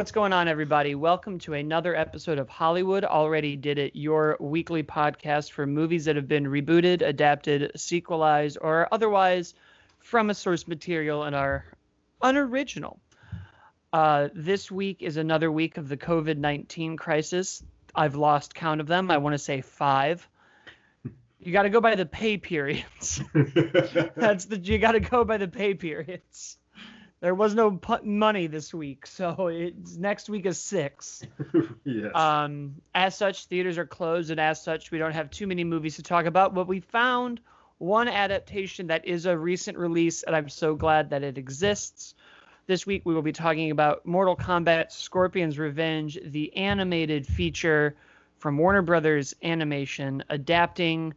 What's going on, everybody? Welcome to another episode of Hollywood Already Did It, your weekly podcast for movies that have been rebooted, adapted, sequelized, or otherwise from a source material and are unoriginal. Uh, this week is another week of the COVID 19 crisis. I've lost count of them. I want to say five. You got to go by the pay periods. That's the you got to go by the pay periods. There was no pu- money this week, so it's next week is six. yes. Um, as such, theaters are closed, and as such, we don't have too many movies to talk about. But we found one adaptation that is a recent release, and I'm so glad that it exists. This week, we will be talking about Mortal Kombat Scorpion's Revenge, the animated feature from Warner Brothers Animation, adapting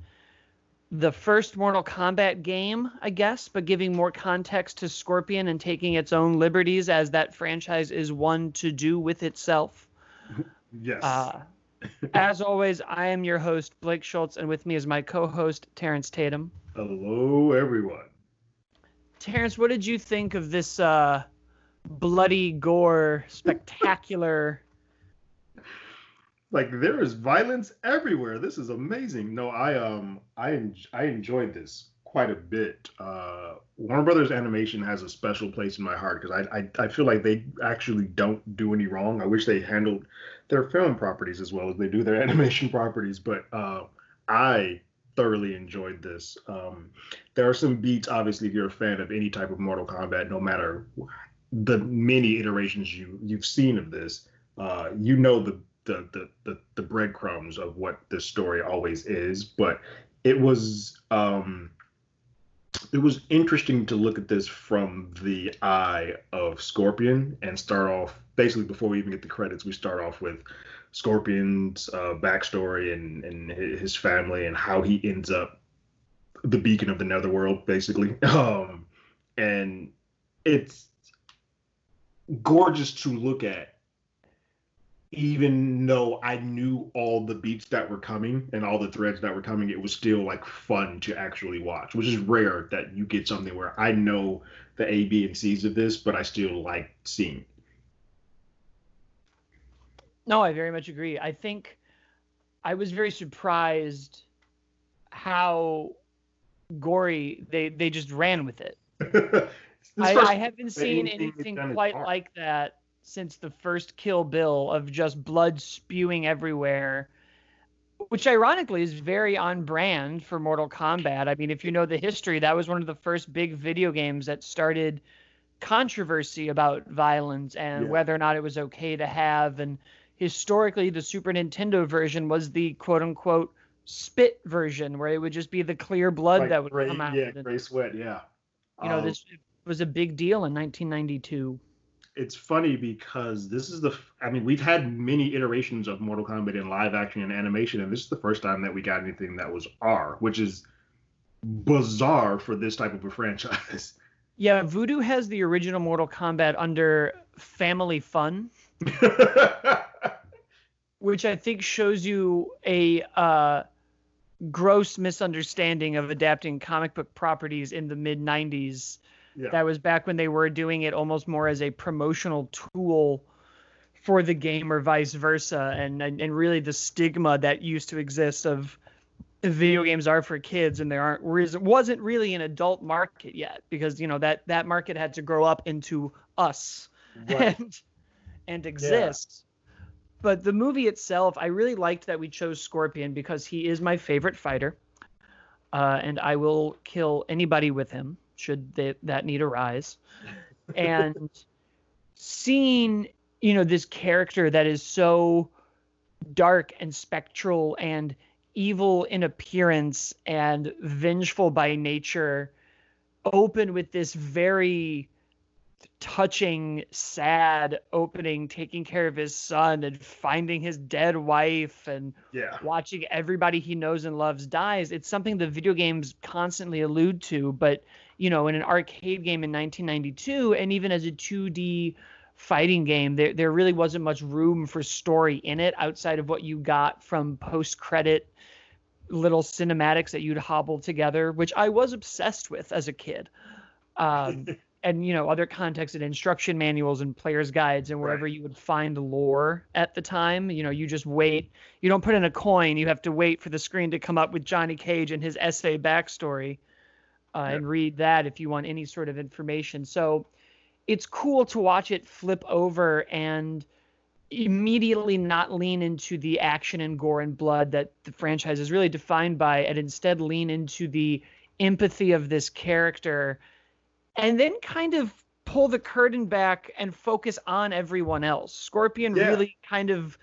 the first Mortal Kombat game, I guess, but giving more context to Scorpion and taking its own liberties as that franchise is one to do with itself. yes. Uh, as always, I am your host, Blake Schultz, and with me is my co host, Terrence Tatum. Hello, everyone. Terrence, what did you think of this uh, bloody gore, spectacular? Like there is violence everywhere. This is amazing. No, I um I en- I enjoyed this quite a bit. Uh, Warner Brothers Animation has a special place in my heart because I, I I feel like they actually don't do any wrong. I wish they handled their film properties as well as they do their animation properties. But uh, I thoroughly enjoyed this. Um, there are some beats, obviously, if you're a fan of any type of Mortal Kombat, no matter the many iterations you you've seen of this, uh, you know the the, the the the breadcrumbs of what this story always is. But it was um, it was interesting to look at this from the eye of Scorpion and start off basically before we even get the credits, we start off with Scorpion's uh, backstory and and his family and how he ends up the beacon of the netherworld, basically. Um, and it's gorgeous to look at even though I knew all the beats that were coming and all the threads that were coming, it was still like fun to actually watch, which is rare that you get something where I know the A, B, and C's of this, but I still like seeing it. No, I very much agree. I think I was very surprised how gory they they just ran with it. I, I, haven't seen anything quite like that since the first Kill Bill of just blood spewing everywhere, which ironically is very on brand for Mortal Kombat. I mean, if you know the history, that was one of the first big video games that started controversy about violence and yeah. whether or not it was okay to have. And historically, the Super Nintendo version was the quote unquote spit version, where it would just be the clear blood like that would gray, come out. Yeah, gray sweat. Yeah. You know, um, this was a big deal in 1992 it's funny because this is the I mean we've had many iterations of Mortal Kombat in live action and animation and this is the first time that we got anything that was R, which is bizarre for this type of a franchise. Yeah, Vudu has the original Mortal Kombat under Family Fun. which I think shows you a uh, gross misunderstanding of adapting comic book properties in the mid 90s yeah. That was back when they were doing it almost more as a promotional tool for the game or vice versa and, and and really the stigma that used to exist of video games are for kids and there aren't wasn't really an adult market yet because you know that that market had to grow up into us right. and and exist yeah. but the movie itself i really liked that we chose scorpion because he is my favorite fighter uh, and i will kill anybody with him should they, that need arise. and seeing, you know, this character that is so dark and spectral and evil in appearance and vengeful by nature open with this very touching, sad opening, taking care of his son and finding his dead wife and yeah. watching everybody he knows and loves dies. It's something the video games constantly allude to, but you know, in an arcade game in 1992, and even as a 2D fighting game, there there really wasn't much room for story in it outside of what you got from post credit little cinematics that you'd hobble together, which I was obsessed with as a kid. Um, and you know other contexts and instruction manuals and players guides and wherever right. you would find lore at the time you know you just wait you don't put in a coin you have to wait for the screen to come up with johnny cage and his essay backstory uh, and read that if you want any sort of information so it's cool to watch it flip over and immediately not lean into the action and gore and blood that the franchise is really defined by and instead lean into the empathy of this character and then kind of pull the curtain back and focus on everyone else. Scorpion yeah. really kind of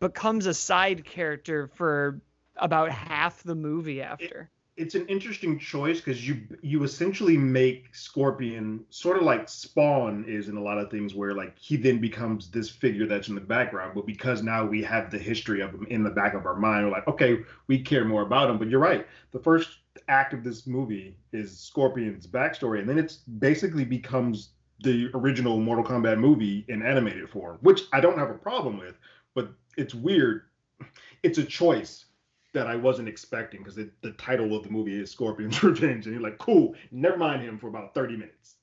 becomes a side character for about half the movie after. It, it's an interesting choice because you you essentially make Scorpion sort of like Spawn is in a lot of things where like he then becomes this figure that's in the background, but because now we have the history of him in the back of our mind, we're like, okay, we care more about him. But you're right. The first act of this movie is Scorpion's backstory, and then it basically becomes the original Mortal Kombat movie in animated form, which I don't have a problem with, but it's weird. It's a choice that I wasn't expecting because the title of the movie is Scorpion's Revenge, and you're like, cool, never mind him for about 30 minutes.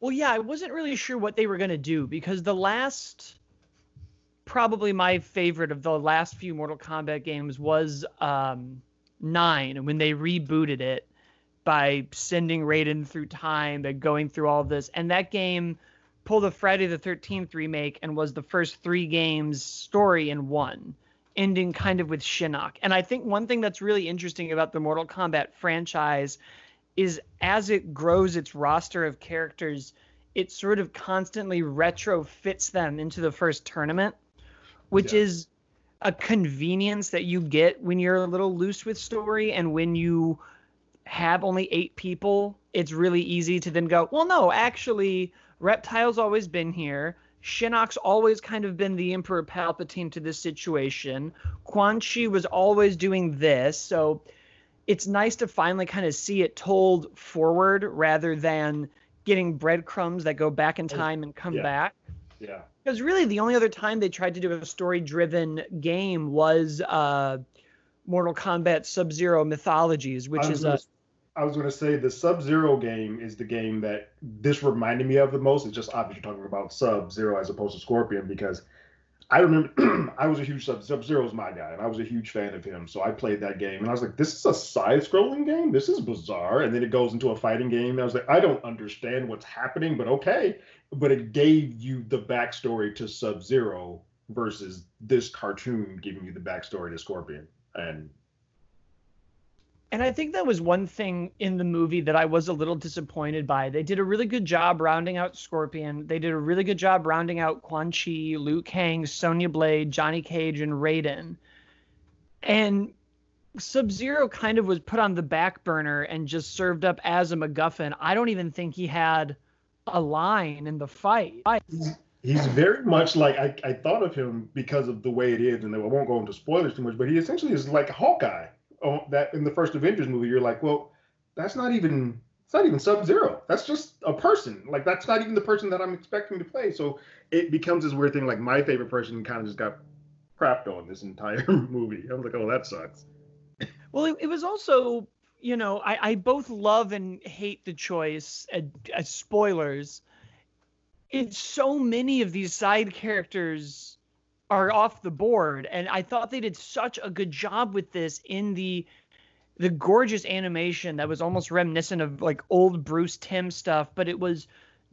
Well, yeah, I wasn't really sure what they were gonna do because the last, probably my favorite of the last few Mortal Kombat games was um, nine when they rebooted it by sending Raiden through time and going through all this. And that game pulled a Friday the 13th remake and was the first three games story in one, ending kind of with Shinnok. And I think one thing that's really interesting about the Mortal Kombat franchise is as it grows its roster of characters, it sort of constantly retrofits them into the first tournament, which yeah. is a convenience that you get when you're a little loose with story and when you have only eight people it's really easy to then go well no actually reptile's always been here shinnok's always kind of been the emperor palpatine to this situation quan chi was always doing this so it's nice to finally kind of see it told forward rather than getting breadcrumbs that go back in time and come yeah. back yeah because really, the only other time they tried to do a story-driven game was uh, Mortal Kombat Sub-Zero Mythologies, which is a. I was going to say the Sub Zero game is the game that this reminded me of the most. It's just obviously talking about Sub Zero as opposed to Scorpion because I remember I was a huge Sub Zero was my guy and I was a huge fan of him. So I played that game and I was like, this is a side scrolling game. This is bizarre. And then it goes into a fighting game. And I was like, I don't understand what's happening, but okay but it gave you the backstory to Sub Zero versus this cartoon giving you the backstory to Scorpion. And and I think that was one thing in the movie that I was a little disappointed by. They did a really good job rounding out Scorpion. They did a really good job rounding out Quan Chi, Liu Kang, Sonya Blade, Johnny Cage, and Raiden. And Sub Zero kind of was put on the back burner and just served up as a MacGuffin. I don't even think he had a line in the fight. He's very much like I, I thought of him because of the way it is, and I won't go into spoilers too much, but he essentially is like Hawkeye. Oh, that in the first Avengers movie, you're like, well, that's not even it's not even Sub Zero. That's just a person. Like that's not even the person that I'm expecting to play. So it becomes this weird thing. Like my favorite person kind of just got crapped on this entire movie. I'm like, oh, that sucks. Well, it, it was also you know, I, I both love and hate the choice uh, as spoilers. It's so many of these side characters are off the board, and I thought they did such a good job with this in the the gorgeous animation that was almost reminiscent of like old Bruce Timm stuff, but it was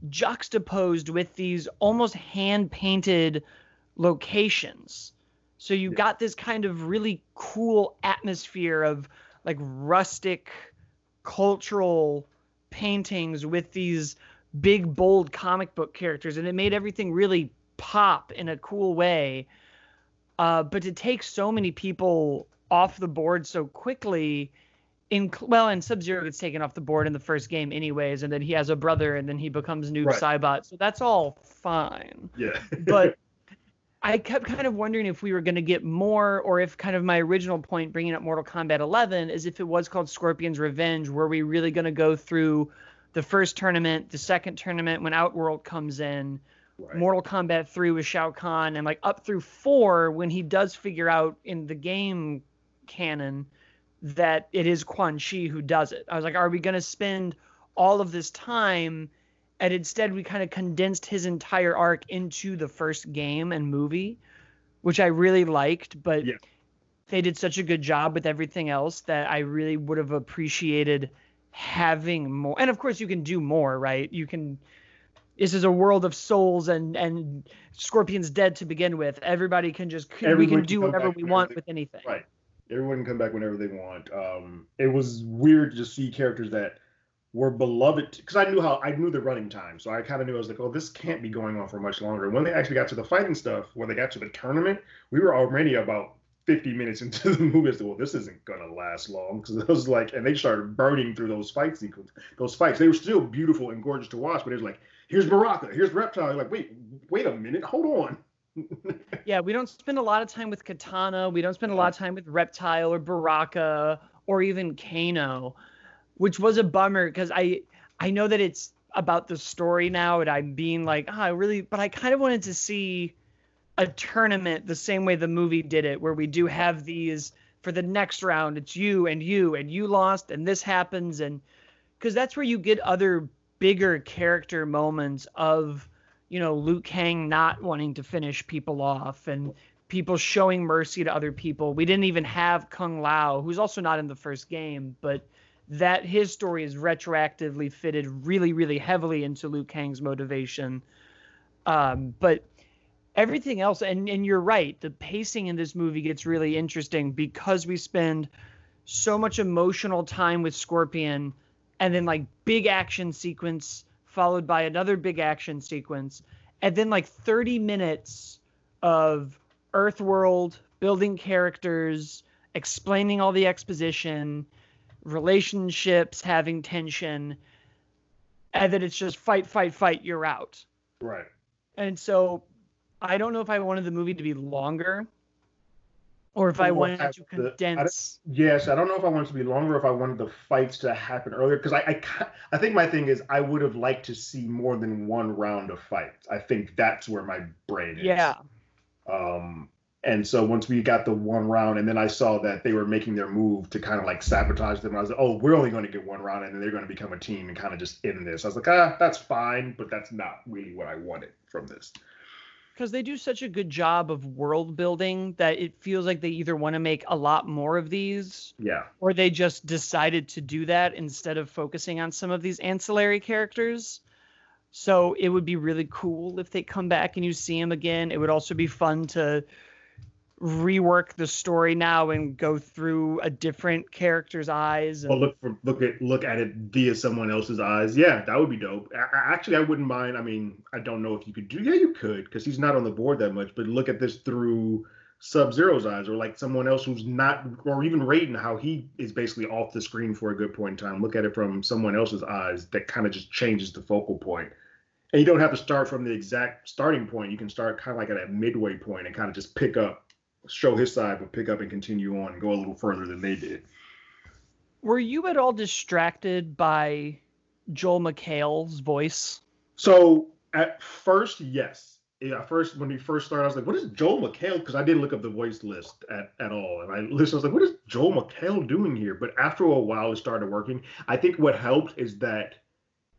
juxtaposed with these almost hand painted locations. So you got this kind of really cool atmosphere of like rustic cultural paintings with these big bold comic book characters and it made everything really pop in a cool way. Uh, but to take so many people off the board so quickly in well and sub-zero gets taken off the board in the first game anyways and then he has a brother and then he becomes noob right. saibot. So that's all fine. Yeah. But I kept kind of wondering if we were going to get more, or if kind of my original point bringing up Mortal Kombat 11 is if it was called Scorpion's Revenge, were we really going to go through the first tournament, the second tournament when Outworld comes in, right. Mortal Kombat 3 with Shao Kahn, and like up through four when he does figure out in the game canon that it is Quan Chi who does it. I was like, are we going to spend all of this time? and instead we kind of condensed his entire arc into the first game and movie, which I really liked, but yeah. they did such a good job with everything else that I really would have appreciated having more. And of course you can do more, right? You can this is a world of souls and and Scorpion's dead to begin with. Everybody can just Everyone we can do whatever we want they, with anything. Right. Everyone can come back whenever they want. Um, it was weird to see characters that were beloved because I knew how I knew the running time, so I kind of knew I was like, oh, this can't be going on for much longer. When they actually got to the fighting stuff, when they got to the tournament, we were already about 50 minutes into the movie. I said, well, this isn't gonna last long because it was like, and they started burning through those fight sequences. Those fights, they were still beautiful and gorgeous to watch, but it was like, here's Baraka, here's Reptile. You're like, wait, wait a minute, hold on. yeah, we don't spend a lot of time with Katana. We don't spend a lot of time with Reptile or Baraka or even Kano which was a bummer because I I know that it's about the story now, and I'm being like, oh, I really, but I kind of wanted to see a tournament the same way the movie did it, where we do have these for the next round. It's you and you and you lost, and this happens, and because that's where you get other bigger character moments of you know Liu Kang not wanting to finish people off and people showing mercy to other people. We didn't even have Kung Lao, who's also not in the first game, but that his story is retroactively fitted really, really heavily into Liu Kang's motivation. Um, but everything else, and, and you're right, the pacing in this movie gets really interesting because we spend so much emotional time with Scorpion and then like big action sequence followed by another big action sequence and then like 30 minutes of earth world building characters, explaining all the exposition, relationships having tension, and then it's just fight, fight, fight, you're out. Right. And so I don't know if I wanted the movie to be longer or if I wanted to condense. I yes, I don't know if I wanted to be longer, if I wanted the fights to happen earlier, because I, I, I think my thing is I would have liked to see more than one round of fights. I think that's where my brain is. Yeah. Um, and so once we got the one round, and then I saw that they were making their move to kind of like sabotage them, I was like, oh, we're only going to get one round, and then they're going to become a team and kind of just end this. I was like, ah, that's fine, but that's not really what I wanted from this. Because they do such a good job of world building that it feels like they either want to make a lot more of these, yeah, or they just decided to do that instead of focusing on some of these ancillary characters. So it would be really cool if they come back and you see them again. It would also be fun to rework the story now and go through a different character's eyes. And... Well, look for look at look at it via someone else's eyes. Yeah, that would be dope. I, actually, I wouldn't mind. I mean, I don't know if you could do. Yeah, you could because he's not on the board that much. But look at this through Sub Zero's eyes, or like someone else who's not, or even Raiden, how he is basically off the screen for a good point in time. Look at it from someone else's eyes. That kind of just changes the focal point. And you don't have to start from the exact starting point. You can start kind of like at a midway point and kind of just pick up show his side, but pick up and continue on and go a little further than they did. Were you at all distracted by Joel McHale's voice? So at first, yes. Yeah, at first when we first started, I was like, "What is Joel McHale?" Because I didn't look up the voice list at, at all, and I listened. I was like, "What is Joel McHale doing here?" But after a while, it started working. I think what helped is that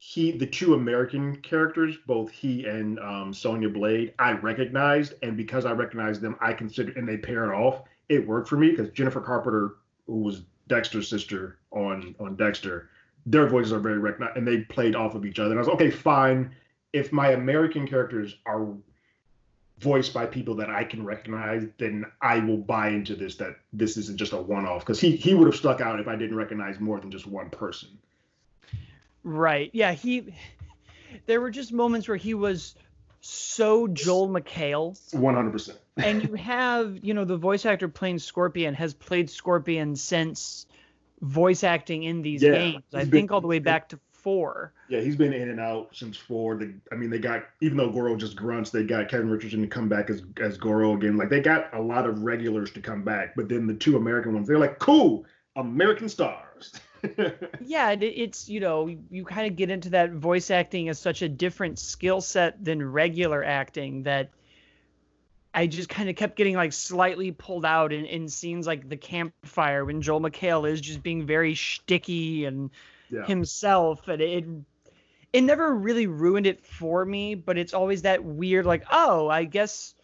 he the two American characters, both he and um, Sonya Blade, I recognized, and because I recognized them, I considered and they paired off. It worked for me because Jennifer Carpenter, who was Dexter's sister on on Dexter, their voices are very recognized, and they played off of each other. And I was okay, fine. If my American characters are voiced by people that I can recognize, then I will buy into this that this isn't just a one off because he he would have stuck out if I didn't recognize more than just one person. Right. Yeah, he there were just moments where he was so Joel McHale. 100%. and you have, you know, the voice actor playing Scorpion has played Scorpion since voice acting in these yeah, games. I been, think all the way back to 4. Yeah, he's been in and out since 4. The, I mean, they got even though Goro just grunts, they got Kevin Richardson to come back as as Goro again. Like they got a lot of regulars to come back, but then the two American ones, they're like, "Cool, American stars." yeah, it's you know you, kind of get into that voice acting as such a different skill set than regular acting that I just kind of kept getting like slightly pulled out in, in scenes like the campfire when Joel McHale is just being very sticky and yeah. himself, and it it never really ruined it for me, but it's always that weird, like, oh, I guess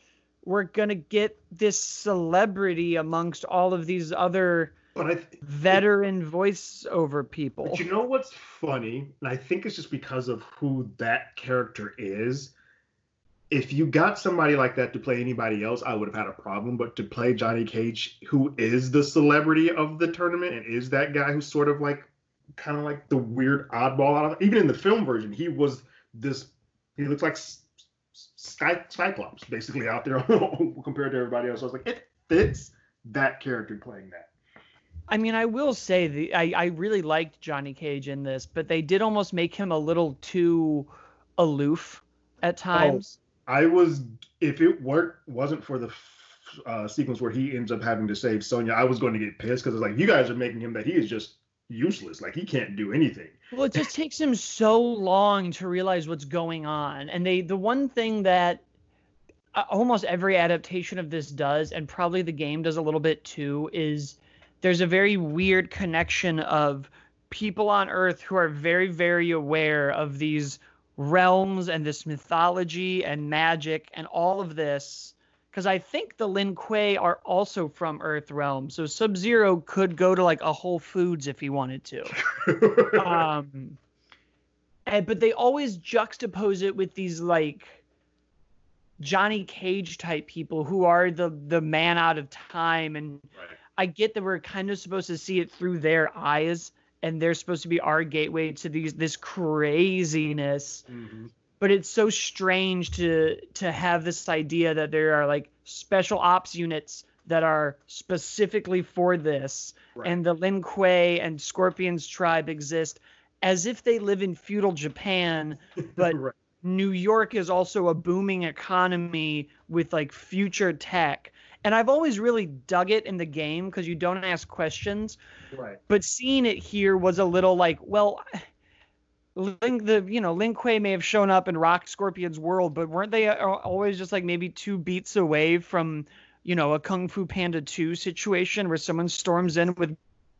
we're gonna get this celebrity amongst all of these other but I th- veteran voiceover people. But you know what's funny? And I think it's just because of who that character is. If you got somebody like that to play anybody else, I would have had a problem. But to play Johnny Cage, who is the celebrity of the tournament and is that guy who's sort of like kind of like the weird oddball out of even in the film version, he was this he looks like Sky, Cyclops basically out there compared to everybody else. I was like, it fits that character playing that. I mean, I will say the I, I really liked Johnny Cage in this, but they did almost make him a little too aloof at oh, times. Oh, I was if it weren't wasn't for the uh, sequence where he ends up having to save Sonya, I was going to get pissed because it's like you guys are making him that he is just useless, like he can't do anything. Well, it just takes him so long to realize what's going on, and they the one thing that uh, almost every adaptation of this does, and probably the game does a little bit too, is there's a very weird connection of people on Earth who are very, very aware of these realms and this mythology and magic and all of this. Because I think the Lin Kuei are also from Earth Realm, so Sub Zero could go to like a Whole Foods if he wanted to. um, and, but they always juxtapose it with these like Johnny Cage type people who are the the man out of time and right. I get that we're kind of supposed to see it through their eyes, and they're supposed to be our gateway to these this craziness. Mm-hmm. But it's so strange to to have this idea that there are like special ops units that are specifically for this, right. and the Lin Kuei and Scorpion's tribe exist as if they live in feudal Japan, but right. New York is also a booming economy with like future tech and I've always really dug it in the game because you don't ask questions. Right. But seeing it here was a little like, well, Link the you know Lin Kuei may have shown up and rocked Scorpion's world, but weren't they always just like maybe two beats away from you know a Kung Fu Panda 2 situation where someone storms in with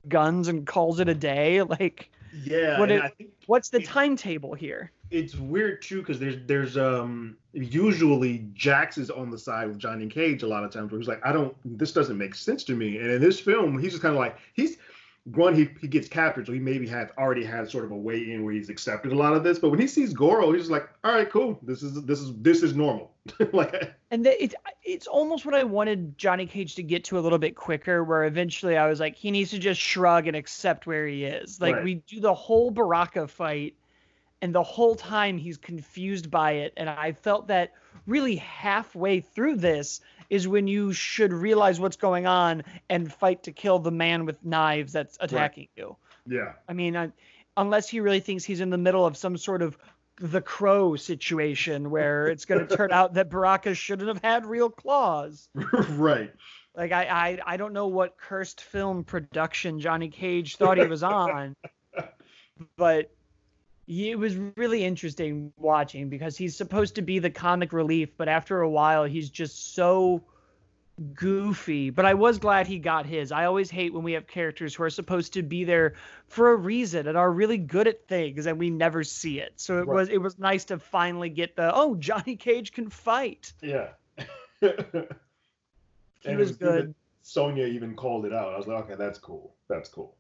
guns and calls it a day? Like, yeah, what it, what's the timetable here? It's weird too because there's there's um usually Jax is on the side with Johnny Cage a lot of times where he's like I don't this doesn't make sense to me. And in this film he's just kind of like he's one he, he gets captured so he maybe had already had sort of a way in where he's accepted a lot of this but when he sees Goro he's like all right cool. This is this is this is normal. Like and the, it's it's almost what I wanted Johnny Cage to get to a little bit quicker where eventually I was like he needs to just shrug and accept where he is. Like right. we do the whole Baraka fight and the whole time he's confused by it. And i felt that really halfway through this is when you should realize what's going on and fight to kill the man with knives that's attacking right. you. Yeah. I mean I, unless he really thinks he's in the middle of some sort of the crow situation where it's going to turn out that baraka shouldn't have had real claws. Right. Like I, I i don't know what cursed film production johnny cage thought he was on but it was really interesting watching because he's supposed to be the comic relief, but after a while, he's just so goofy. But I was glad he got his. I always hate when we have characters who are supposed to be there for a reason and are really good at things and we never see it. So it right. was it was nice to finally get the oh Johnny Cage can fight. Yeah. he was good. Sonya even called it out. I was like, okay, that's cool. That's cool.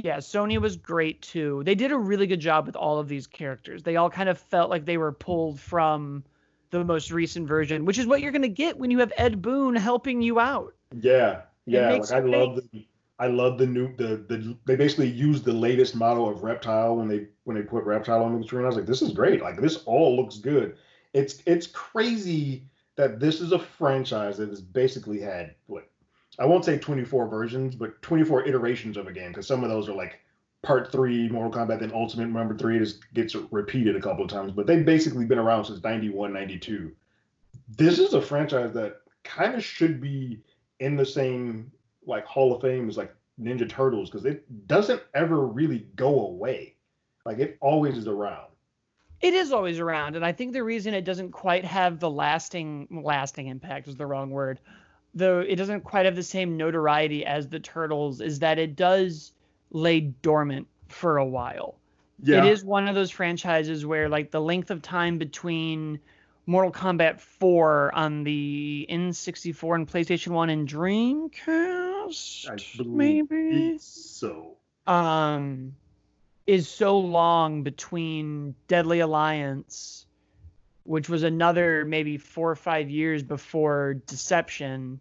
Yeah, Sonya was great too. They did a really good job with all of these characters. They all kind of felt like they were pulled from the most recent version, which is what you're going to get when you have Ed Boon helping you out. Yeah, yeah. Like I love the, I love the new the the they basically used the latest model of Reptile when they when they put Reptile on the screen. I was like, this is great. Like this all looks good. It's it's crazy that this is a franchise that has basically had what I won't say 24 versions, but 24 iterations of a game because some of those are like part three Mortal Kombat, then Ultimate number three just gets repeated a couple of times, but they've basically been around since 91, 92. This is a franchise that kind of should be in the same like Hall of Fame as like Ninja Turtles because it doesn't ever really go away. Like it always is around. It is always around, and I think the reason it doesn't quite have the lasting lasting impact is the wrong word though it doesn't quite have the same notoriety as the Turtles, is that it does lay dormant for a while. Yeah. It is one of those franchises where like the length of time between Mortal Kombat 4 on the N64 and PlayStation 1 and Dreamcast, maybe so. Um, is so long between Deadly Alliance, which was another maybe four or five years before Deception,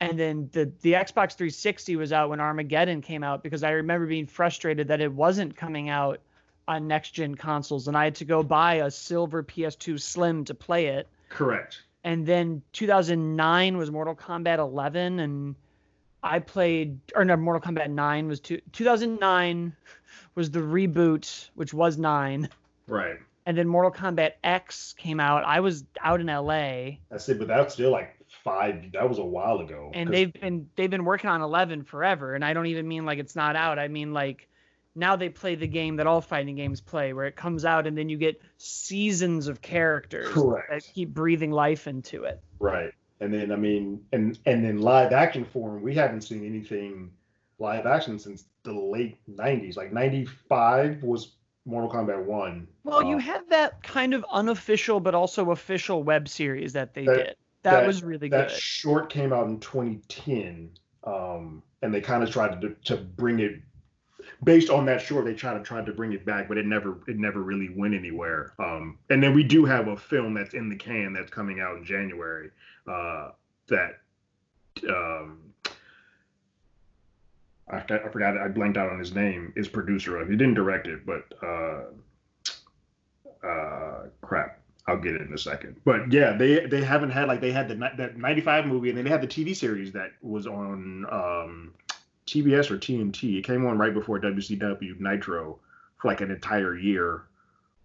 and then the the Xbox 360 was out when Armageddon came out because I remember being frustrated that it wasn't coming out on next gen consoles, and I had to go buy a silver PS2 Slim to play it. Correct. And then 2009 was Mortal Kombat 11, and I played, or no, Mortal Kombat 9 was two, 2009 was the reboot, which was nine. Right. And then Mortal Kombat X came out. I was out in LA. I it, but that's still like five. That was a while ago. And they've been they've been working on 11 forever. And I don't even mean like it's not out. I mean like now they play the game that all fighting games play, where it comes out and then you get seasons of characters Correct. that keep breathing life into it. Right. And then I mean, and and then live action form, we haven't seen anything live action since the late '90s. Like '95 was Mortal Kombat One. Well, uh, you had that kind of unofficial but also official web series that they that, did. That, that, was really that good. That short came out in 2010, um, and they kind of tried to to bring it based on that short, they tried to tried to bring it back, but it never it never really went anywhere. Um, and then we do have a film that's in the can that's coming out in January. Uh, that um, I, I forgot I blanked out on his name. Is producer of. He didn't direct it, but uh, uh, crap. I'll get it in a second. But yeah, they they haven't had like they had the that 95 movie and then they had the TV series that was on um TBS or TNT. It came on right before WCW Nitro for like an entire year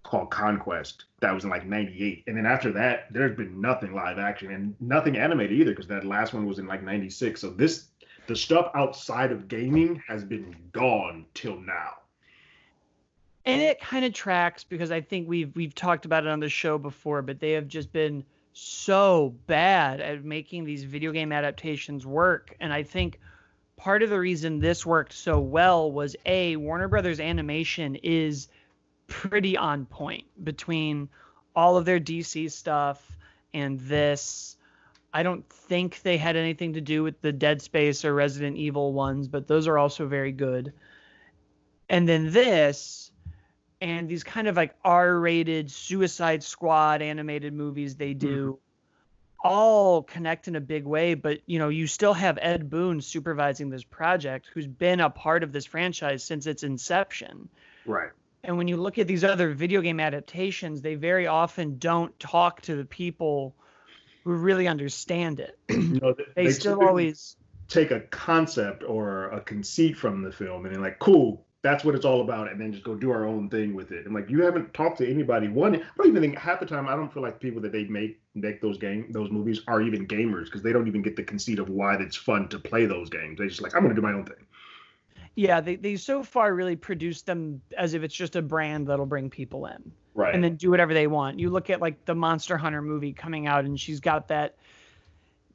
called Conquest. That was in like 98. And then after that, there's been nothing live action and nothing animated either because that last one was in like 96. So this, the stuff outside of gaming has been gone till now. And it kind of tracks because I think we've we've talked about it on the show before, but they have just been so bad at making these video game adaptations work. And I think part of the reason this worked so well was a Warner Brothers animation is pretty on point between all of their DC stuff and this. I don't think they had anything to do with the Dead Space or Resident Evil ones, but those are also very good. And then this and these kind of like R-rated Suicide Squad animated movies they do. Mm-hmm all connect in a big way, but you know, you still have Ed Boon supervising this project, who's been a part of this franchise since its inception. Right. And when you look at these other video game adaptations, they very often don't talk to the people who really understand it. You know, they, they, still always take a concept or a conceit from the film and they're like, cool, that's what it's all about, and then just go do our own thing with it. And like you haven't talked to anybody. One, I don't even think half the time I don't feel like people that they make make those game those movies are even gamers because they don't even get the conceit of why it's fun to play those games. They just like I'm gonna do my own thing. Yeah, they they so far really produce them as if it's just a brand that'll bring people in. Right. And then do whatever they want. You look at like the Monster Hunter movie coming out and she's got that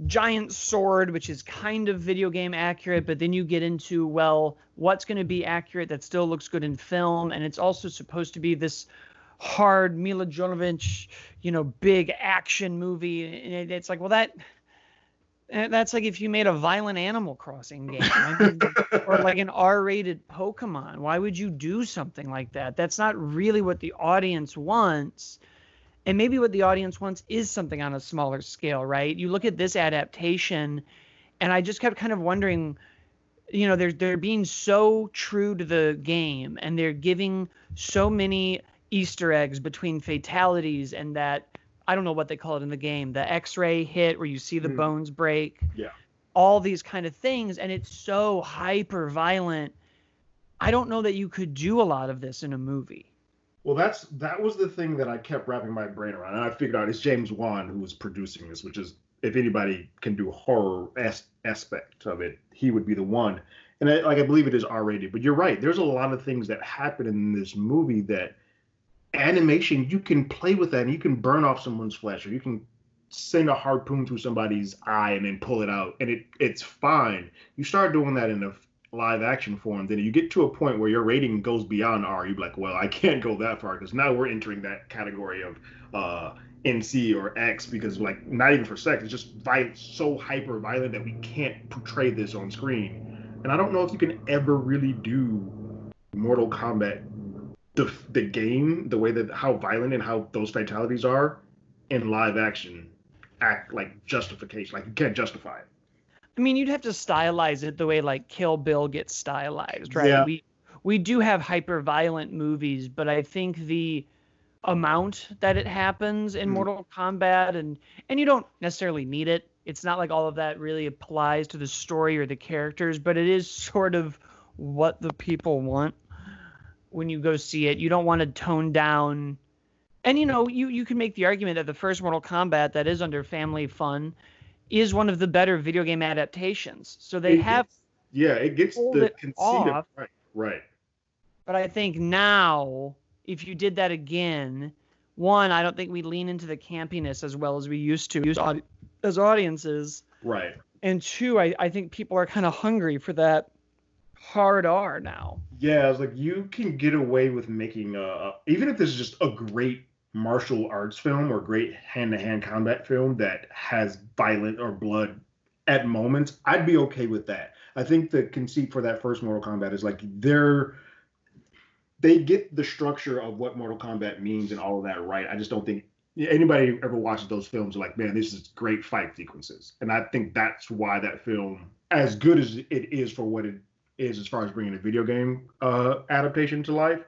giant sword, which is kind of video game accurate, but then you get into, well, what's going to be accurate that still looks good in film? And it's also supposed to be this hard Milla Jovovich, you know, big action movie. And it's like, well, that. Eh, that's like if you made a violent Animal Crossing game, or like an R-rated Pokemon. Why would you do something like that? That's not really what the audience wants and maybe what the audience wants is something on a smaller scale, right? You look at this adaptation, and I just kept kind of wondering, you know, they're they're being so true to the game, and they're giving so many Easter eggs between fatalities and that I don't know what they call it in the game, the X-ray hit where you see the mm. bones break. Yeah. All these kind of things, and it's so hyper violent. I don't know that you could do a lot of this in a movie. Well, that's that was the thing that I kept wrapping my brain around, and I figured out it's James Wan who was producing this, which is if anybody can do horror as- aspect of it, he would be the one. And I, like I believe it is R rated, but you're right. There's a lot of things that happen in this movie that animation you can play with that, and you can burn off someone's flesh, or you can send a harpoon through somebody's eye and then pull it out, and it it's fine. You start doing that in a live action form, then you get to a point where your rating goes beyond R. You're like, well, I can't go that far because now we're entering that category of uh, NC or X because like not even for sex, it's just violent, so hyper violent that we can't portray this on screen. And I don't know if you can ever really do Mortal Kombat the the game, the way that how violent and how those fatalities are in live action act like justification. Like you can't justify it. I mean, you'd have to stylize it the way like Kill Bill gets stylized, right? Yeah. We we do have hyper violent movies, but I think the amount that it happens in Mm. Mortal Kombat and and you don't necessarily need it. It's not like all of that really applies to the story or the characters, but it is sort of what the people want when you go see it. You don't want to tone down and you know, you you can make the argument that the first Mortal Kombat that is under family fun is one of the better video game adaptations. So they It have gets- yeah, it gets the it conceit off. of right, right. But I think now, if you did that again, one, I don't think we lean into the campiness as well as we used to as audiences. Right. And two, I, I think people are kind of hungry for that hard R now. Yeah, I was like you can get away with making a, even if this is just a great martial arts film or great hand-to-hand combat film that has violent or blood at moments, I'd be okay with that. I think the conceit for that first Mortal Kombat is like they're they get the structure of what Mortal Kombat means and all of that right. I just don't think anybody ever watches those films like, man, this is great fight sequences. And I think that's why that film, as good as it is for what it is as far as bringing a video game uh, adaptation to life,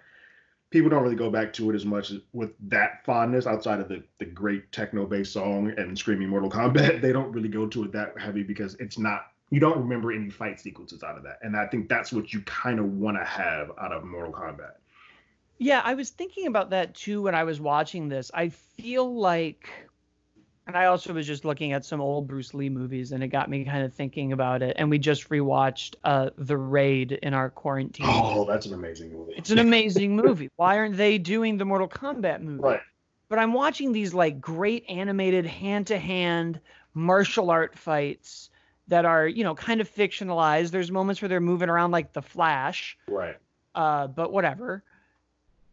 people don't really go back to it as much with that fondness outside of the, the great techno based song and screaming Mortal Kombat. They don't really go to it that heavy because it's not, you don't remember any fight sequences out of that. And I think that's what you kind of want to have out of Mortal Kombat. Yeah, I was thinking about that too when I was watching this. I feel like, and I also was just looking at some old Bruce Lee movies, and it got me kind of thinking about it. And we just rewatched uh, The Raid in our quarantine. Oh, that's an amazing movie. It's an amazing movie. Why aren't they doing the Mortal Kombat movie? Right. But I'm watching these like great animated hand to hand martial art fights that are, you know, kind of fictionalized. There's moments where they're moving around like the Flash, Right. uh, but whatever.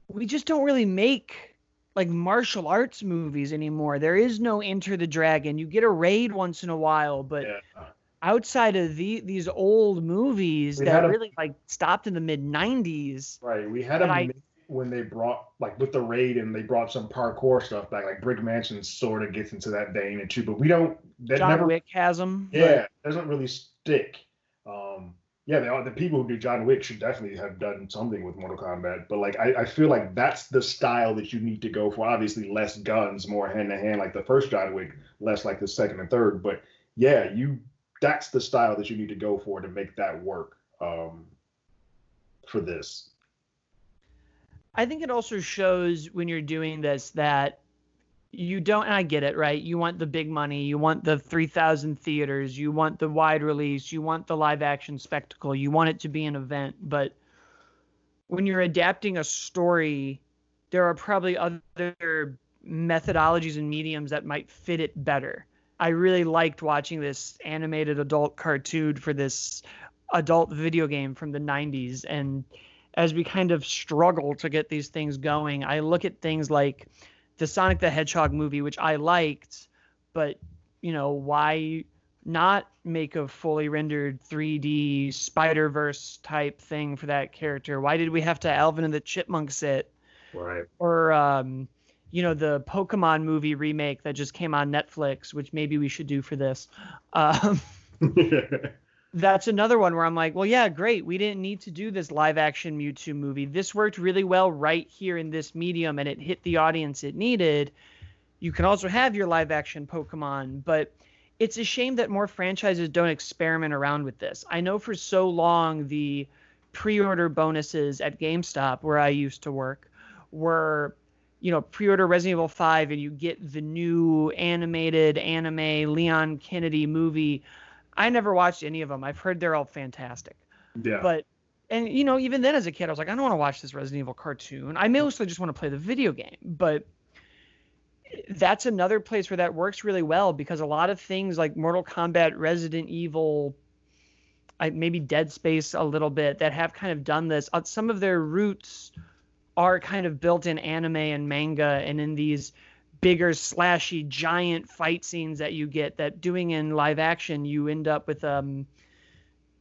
We just don't really make like martial arts movies anymore. There is no Enter the Dragon. You get a raid once in a while, but Yeah. outside of the these old movies We that a- really like stopped in the mid 90s, Right. We had a I- when they brought like with the raid and they brought some parkour stuff back. Like Brick Mansion sort of gets into that vein and too, but we don't. That John never. Wick has them. Yeah, doesn't really stick. Um, yeah, the, the people who do John Wick should definitely have done something with Mortal Kombat. But like, I, I feel like that's the style that you need to go for. Obviously, less guns, more hand to hand, like the first John Wick, less like the second and third. But yeah, you that's the style that you need to go for to make that work um, for this. I think it also shows when you're doing this that you don't and I get it, right? You want the big money, you want the 3000 theaters, you want the wide release, you want the live action spectacle, you want it to be an event, but when you're adapting a story, there are probably other methodologies and mediums that might fit it better. I really liked watching this animated adult cartoon for this adult video game from the 90s and as we kind of struggle to get these things going, I look at things like the Sonic the Hedgehog movie, which I liked, but you know, why not make a fully rendered 3D Spider Verse type thing for that character? Why did we have to Alvin and the Chipmunks it? Right. Or um, you know, the Pokemon movie remake that just came on Netflix, which maybe we should do for this. Um, that's another one where I'm like, well, yeah, great. We didn't need to do this live action Mewtwo movie. This worked really well right here in this medium and it hit the audience it needed. You can also have your live action Pokemon, but it's a shame that more franchises don't experiment around with this. I know for so long the pre order bonuses at GameStop, where I used to work, were you know, pre-order Resident Evil 5 and you get the new animated anime Leon Kennedy movie. I never watched any of them. I've heard they're all fantastic. yeah. But and you know, even then as a kid, I was like, I don't want to watch this Resident Evil cartoon. I mostly just want to play the video game. But that's another place where that works really well because a lot of things like Mortal Kombat, Resident Evil, maybe Dead Space a little bit that have kind of done this. Uh, some of their roots are kind of built in anime and manga and in these bigger slashy giant fight scenes that you get that doing in live action you end up with um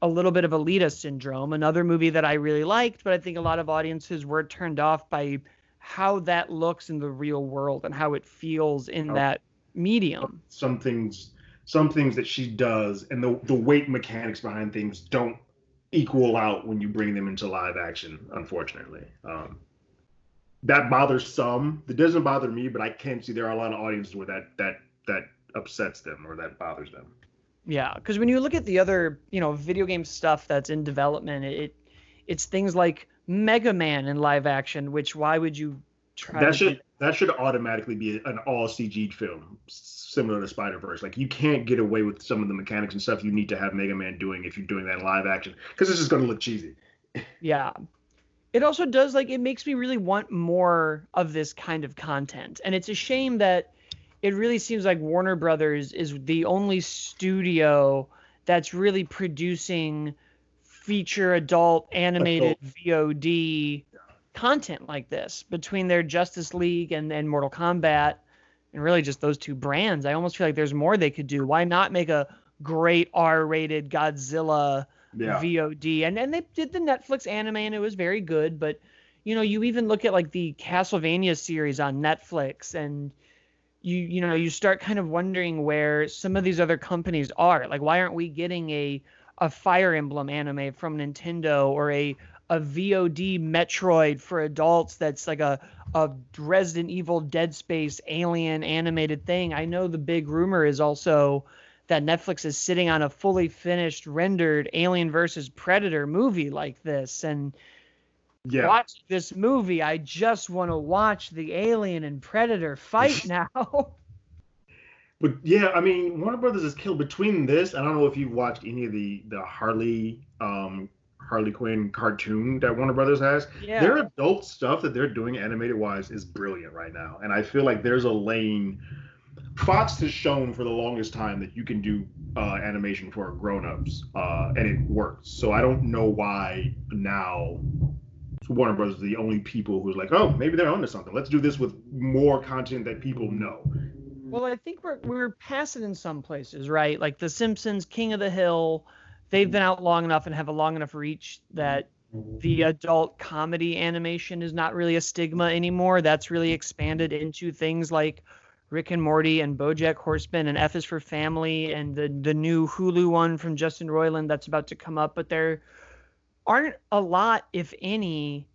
a little bit of Alita syndrome another movie that I really liked but I think a lot of audiences were turned off by how that looks in the real world and how it feels in oh, that medium. Some things some things that she does and the the weight mechanics behind things don't equal out when you bring them into live action unfortunately. Um that bothers some. It doesn't bother me, but I can see there are a lot of audiences where that that that upsets them or that bothers them. Yeah, because when you look at the other, you know, video game stuff that's in development, it it's things like Mega Man in live action. Which why would you try? That should that should automatically be an all CG film, similar to Spider Verse. Like you can't get away with some of the mechanics and stuff you need to have Mega Man doing if you're doing that in live action, because it's just going to look cheesy. Yeah, it also does like it makes me really want more of this kind of content. And it's a shame that it really seems like warner brothers is the only studio that's really producing feature adult animated vod content like this between their justice league and, and mortal kombat and really just those two brands. I almost feel like there's more they could do. Why not make a great r-rated godzilla yeah. VOD. And and they did the Netflix anime and it was very good, but you know, you even look at like the Castlevania series on Netflix and you you know, you start kind of wondering where some of these other companies are. Like why aren't we getting a a Fire Emblem anime from Nintendo or a a VOD Metroid for adults that's like a a Resident Evil Dead Space alien animated thing. I know the big rumor is also that Netflix is sitting on a fully finished, rendered Alien versus Predator movie like this. And yeah. watch this movie. I just want to watch the Alien and Predator fight now. but yeah, I mean, Warner Brothers is killed between this. I don't know if you've watched any of the the Harley um Harley Quinn cartoon that Warner Brothers has. Yeah. Their adult stuff that they're doing animated wise is brilliant right now. And I feel like there's a lane Fox has shown for the longest time that you can do uh, animation for grown-ups, uh, and it works. So I don't know why now Warner Brothers are the only people who's like, oh, maybe they're onto something. Let's do this with more content that people know. Well, I think we're we're past it in some places, right? Like The Simpsons, King of the Hill, they've been out long enough and have a long enough reach that the adult comedy animation is not really a stigma anymore. That's really expanded into things like Rick and Morty and BoJack Horseman and F is for Family and the the new Hulu one from Justin Roiland that's about to come up, but there aren't a lot, if any,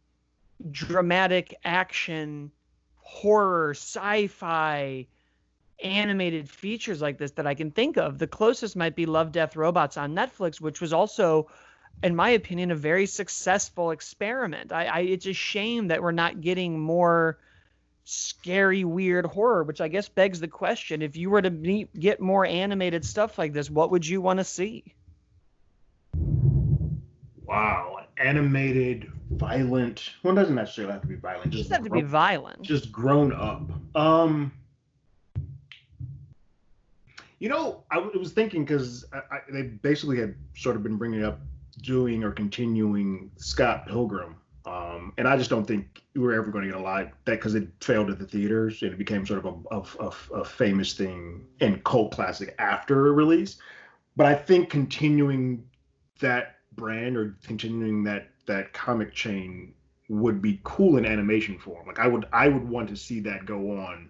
dramatic action, horror, sci-fi animated features like this that I can think of. The closest might be Love Death Robots on Netflix, which was also in my opinion, a very successful experiment. I, I, it's a shame that we're not getting more scary, weird horror, which I guess begs the question: if you were to meet, get more animated stuff like this, what would you want to see? Wow, animated, violent. Well, doesn't necessarily have to be violent. Just, have grown, to be violent. Just grown up. Um, you know, I was thinking because they basically had sort of been bringing up doing or continuing Scott Pilgrim um, and I just don't think we are ever going to get a lot that because it failed at the theaters and it became sort of a, a, a, a famous thing and cult classic after release. But I think continuing that brand or continuing that that comic chain would be cool in animation form. Like I would I would want to see that go on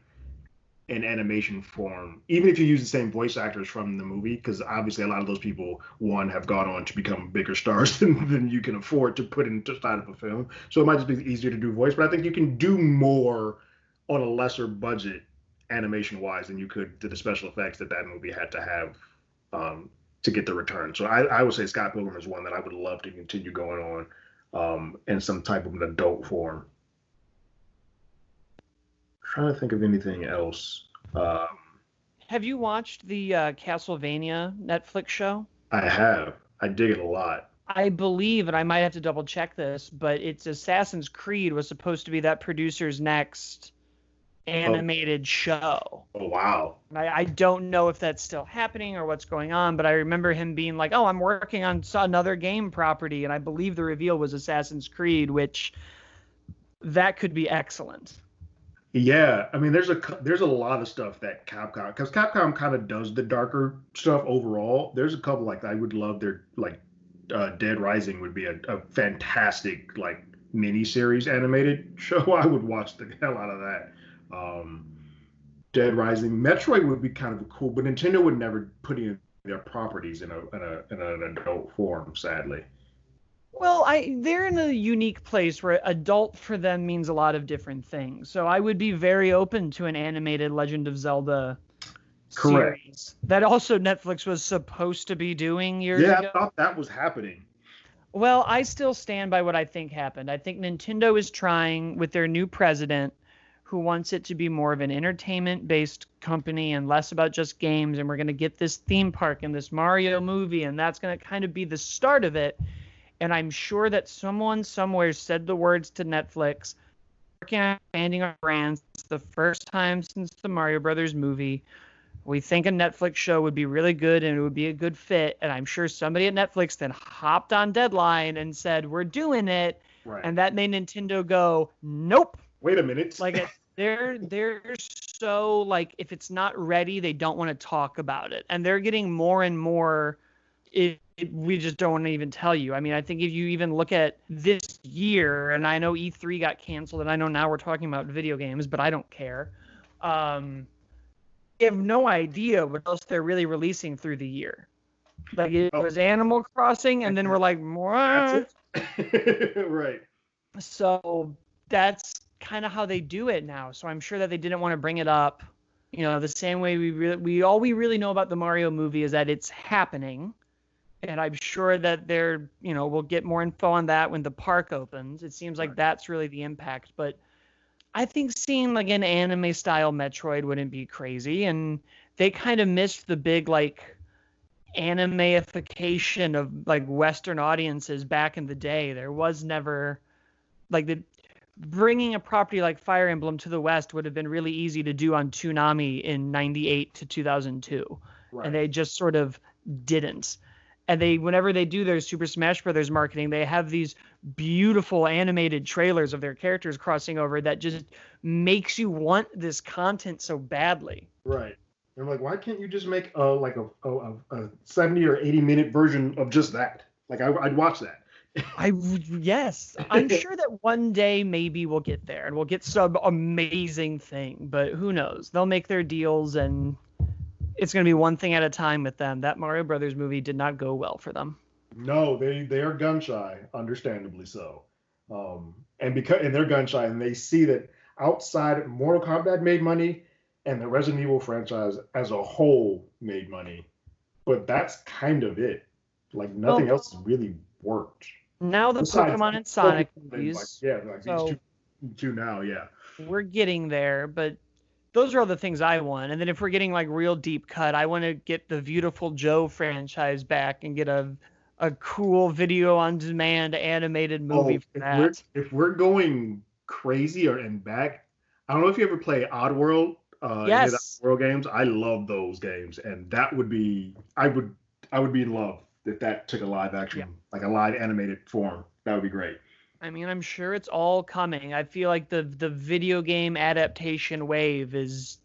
in animation form, even if you use the same voice actors from the movie, because obviously a lot of those people, one, have gone on to become bigger stars than, than you can afford to put into inside of a film. So it might just be easier to do voice, but I think you can do more on a lesser budget animation wise than you could to the special effects that that movie had to have um, to get the return. So I, I, would say Scott Pilgrim is one that I would love to continue going on um, in some type of an adult form trying to think of anything else. Um, have you watched the uh, Castlevania Netflix show? I have. I dig it a lot. I believe, and I might have to double check this, but it's Assassin's Creed was supposed to be that producer's next animated oh. show. Oh wow! I, I don't know if that's still happening or what's going on, but I remember him being like, "Oh, I'm working on another game property," and I believe the reveal was Assassin's Creed, which that could be excellent. Yeah, I mean, there's a there's a lot of stuff that Capcom because Capcom kind of does the darker stuff overall. There's a couple like I would love their like uh, Dead Rising would be a, a fantastic like mini series animated show. I would watch the hell out of that. Um, Dead Rising, Metroid would be kind of cool, but Nintendo would never put in their properties in a in a in an adult form, sadly. Well, I they're in a unique place where adult for them means a lot of different things. So I would be very open to an animated Legend of Zelda Correct. series that also Netflix was supposed to be doing years yeah, ago. Yeah, I thought that was happening. Well, I still stand by what I think happened. I think Nintendo is trying with their new president who wants it to be more of an entertainment based company and less about just games and we're going to get this theme park and this Mario movie and that's going to kind of be the start of it and I'm sure that someone somewhere said the words to Netflix, working on expanding our brands. It's the first time since the Mario Brothers movie. We think a Netflix show would be really good and it would be a good fit. And I'm sure somebody at Netflix then hopped on deadline and said, We're doing it. Right. And that made Nintendo go, Nope. Wait a minute. Like they're they're so like if it's not ready, they don't want to talk about it. And they're getting more and more it, it, we just don't want to even tell you. I mean, I think if you even look at this year, and I know E3 got canceled, and I know now we're talking about video games, but I don't care. Um, you have no idea what else they're really releasing through the year. Like it oh. was Animal Crossing, and then we're like, what? right. So that's kind of how they do it now. So I'm sure that they didn't want to bring it up. You know, the same way we really, we all we really know about the Mario movie is that it's happening and I'm sure that they're, you know, we'll get more info on that when the park opens. It seems like that's really the impact, but I think seeing like an anime style Metroid wouldn't be crazy, and they kind of missed the big like animeification of like Western audiences back in the day. There was never like the bringing a property like Fire Emblem to the West would have been really easy to do on Toonami in 98 to 2002. Right. And they just sort of didn't and they whenever they do their Super Smash Brothers marketing, they have these beautiful animated trailers of their characters crossing over that just makes you want this content so badly. Right. I'm like, why can't you just make a like a, a, a 70 or 80 minute version of just that? Like I, I'd watch that. I yes, I'm sure that one day maybe we'll get there and we'll get some amazing thing, but who knows? They'll make their deals and it's going to be one thing at a time with them. That Mario Brothers movie did not go well for them. No, they they are gun shy, understandably so. Um, and because and they're gun shy, and they see that outside Mortal Kombat made money, and the Resident Evil franchise as a whole made money, but that's kind of it. Like nothing well, else really worked. Now the Besides, Pokemon and Sonic movies. Like, yeah, like so these two, two now, yeah. We're getting there, but those are all the things I want. And then if we're getting like real deep cut, I want to get the Beautiful Joe franchise back and get a a cool video on demand animated oh, movie oh, for that. We're, if we're going crazy or and back, I don't know if you ever play Oddworld. Uh, yes. World games. I love those games, and that would be I would I would be in love if that took a live action, yeah. like a live animated form. That would be great. I mean, I'm sure it's all coming. I feel like the the video game adaptation wave is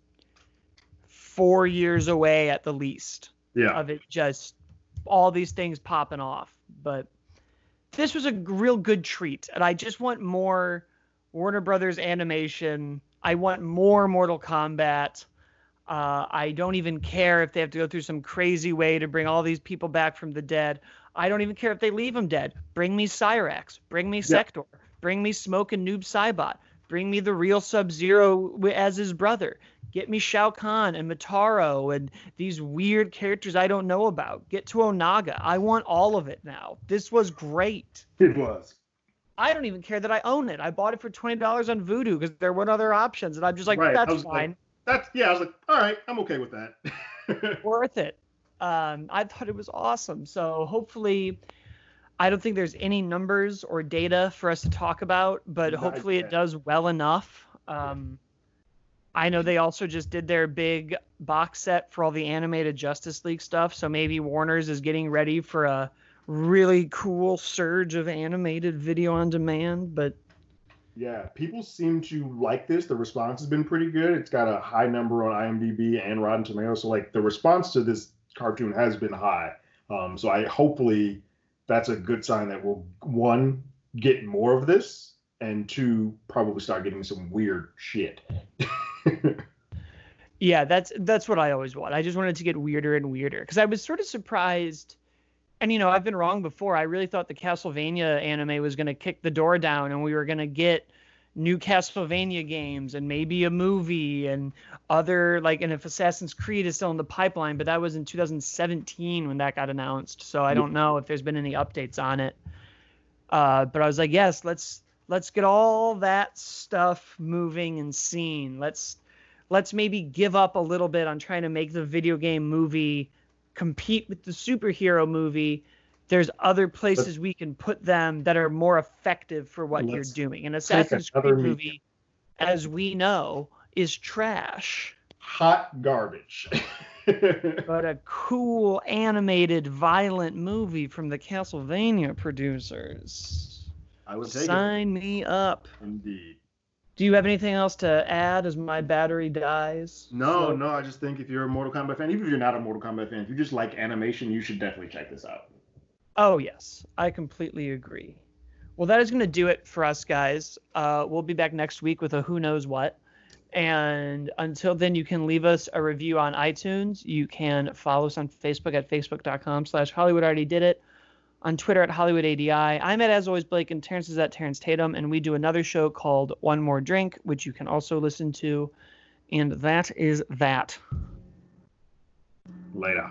four years away at the least. Yeah. Of it just all these things popping off. But this was a real good treat, and I just want more Warner Brothers animation. I want more Mortal Kombat. Uh, I don't even care if they have to go through some crazy way to bring all these people back from the dead. I don't even care if they leave him dead. Bring me Cyrax. Bring me Sektor. Yeah. Bring me Smoke and Noob Saibot. Bring me the real Sub Zero as his brother. Get me Shao Kahn and Motaro and these weird characters I don't know about. Get to Onaga. I want all of it now. This was great. It was. I don't even care that I own it. I bought it for twenty dollars on Vudu because there weren't other options, and I'm just like, right. that's fine. Like, that's yeah. I was like, all right, I'm okay with that. Worth it um, I thought it was awesome. So hopefully, I don't think there's any numbers or data for us to talk about, but hopefully it does well enough. Um, I know they also just did their big box set for all the animated Justice League stuff, so maybe Warner's is getting ready for a really cool surge of animated video on demand, but yeah, people seem to like this. The response has been pretty good. It's got a high number on IMDb and Rotten Tomatoes, so like the response to this cartoon has been high. Um, so I hopefully that's a good sign that we'll one get more of this, and two probably start getting some weird shit. yeah, that's that's what I always want. I just wanted to get weirder and weirder because I was sort of surprised. And you know, I've been wrong before. I really thought the Castlevania anime was going to kick the door down, and we were going to get new Castlevania games and maybe a movie and other like and if Assassin's Creed is still in the pipeline, but that was in 2017 when that got announced. So I don't know if there's been any updates on it. Uh, but I was like, yes, let's let's get all that stuff moving and seen. Let's let's maybe give up a little bit on trying to make the video game movie compete with the superhero movie there's other places we can put them that are more effective for what you're doing. An Assassin's Creed movie, as we know, is trash. Hot garbage. but a cool animated violent movie from the Castlevania producers. I would say sign it. me up. Indeed. Do you have anything else to add as my battery dies? No, so, no. I just think if you're a Mortal Kombat fan, even if you're not a Mortal Kombat fan, if you just like animation, you should definitely check this out. Oh, yes. I completely agree. Well, that is going to do it for us, guys. Uh, we'll be back next week with a who knows what. And until then, you can leave us a review on iTunes. You can follow us on Facebook at facebook.com slash Hollywood already did it. On Twitter at HollywoodADI. I'm at, as always, Blake, and Terrence is at Terrence Tatum. And we do another show called One More Drink, which you can also listen to. And that is that. Later.